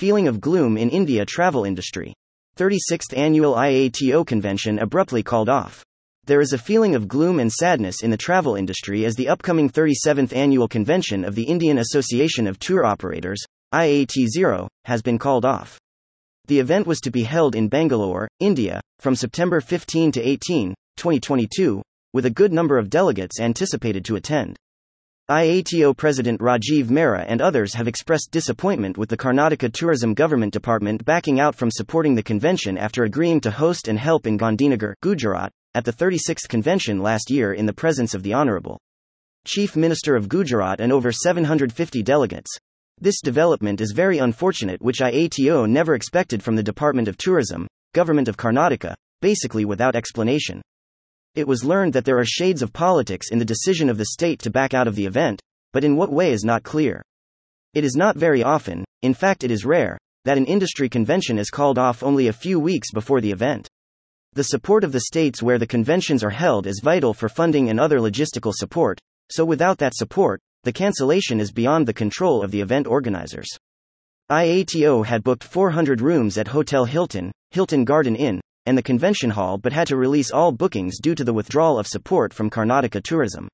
feeling of gloom in India travel industry. 36th annual IATO convention abruptly called off. There is a feeling of gloom and sadness in the travel industry as the upcoming 37th annual convention of the Indian Association of Tour Operators, IATO, has been called off. The event was to be held in Bangalore, India, from September 15 to 18, 2022, with a good number of delegates anticipated to attend. IATO President Rajiv Mehra and others have expressed disappointment with the Karnataka Tourism Government Department backing out from supporting the convention after agreeing to host and help in Gandhinagar, Gujarat, at the 36th convention last year in the presence of the Honorable Chief Minister of Gujarat and over 750 delegates. This development is very unfortunate, which IATO never expected from the Department of Tourism, Government of Karnataka, basically without explanation. It was learned that there are shades of politics in the decision of the state to back out of the event, but in what way is not clear. It is not very often, in fact, it is rare, that an industry convention is called off only a few weeks before the event. The support of the states where the conventions are held is vital for funding and other logistical support, so without that support, the cancellation is beyond the control of the event organizers. IATO had booked 400 rooms at Hotel Hilton, Hilton Garden Inn, and the convention hall but had to release all bookings due to the withdrawal of support from Karnataka Tourism.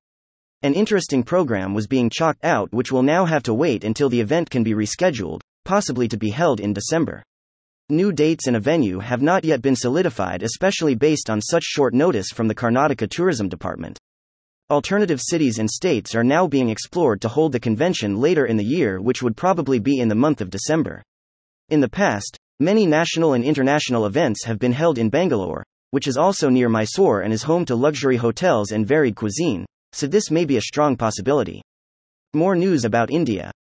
An interesting program was being chalked out, which will now have to wait until the event can be rescheduled, possibly to be held in December. New dates and a venue have not yet been solidified, especially based on such short notice from the Karnataka Tourism Department. Alternative cities and states are now being explored to hold the convention later in the year, which would probably be in the month of December. In the past, Many national and international events have been held in Bangalore, which is also near Mysore and is home to luxury hotels and varied cuisine, so this may be a strong possibility. More news about India.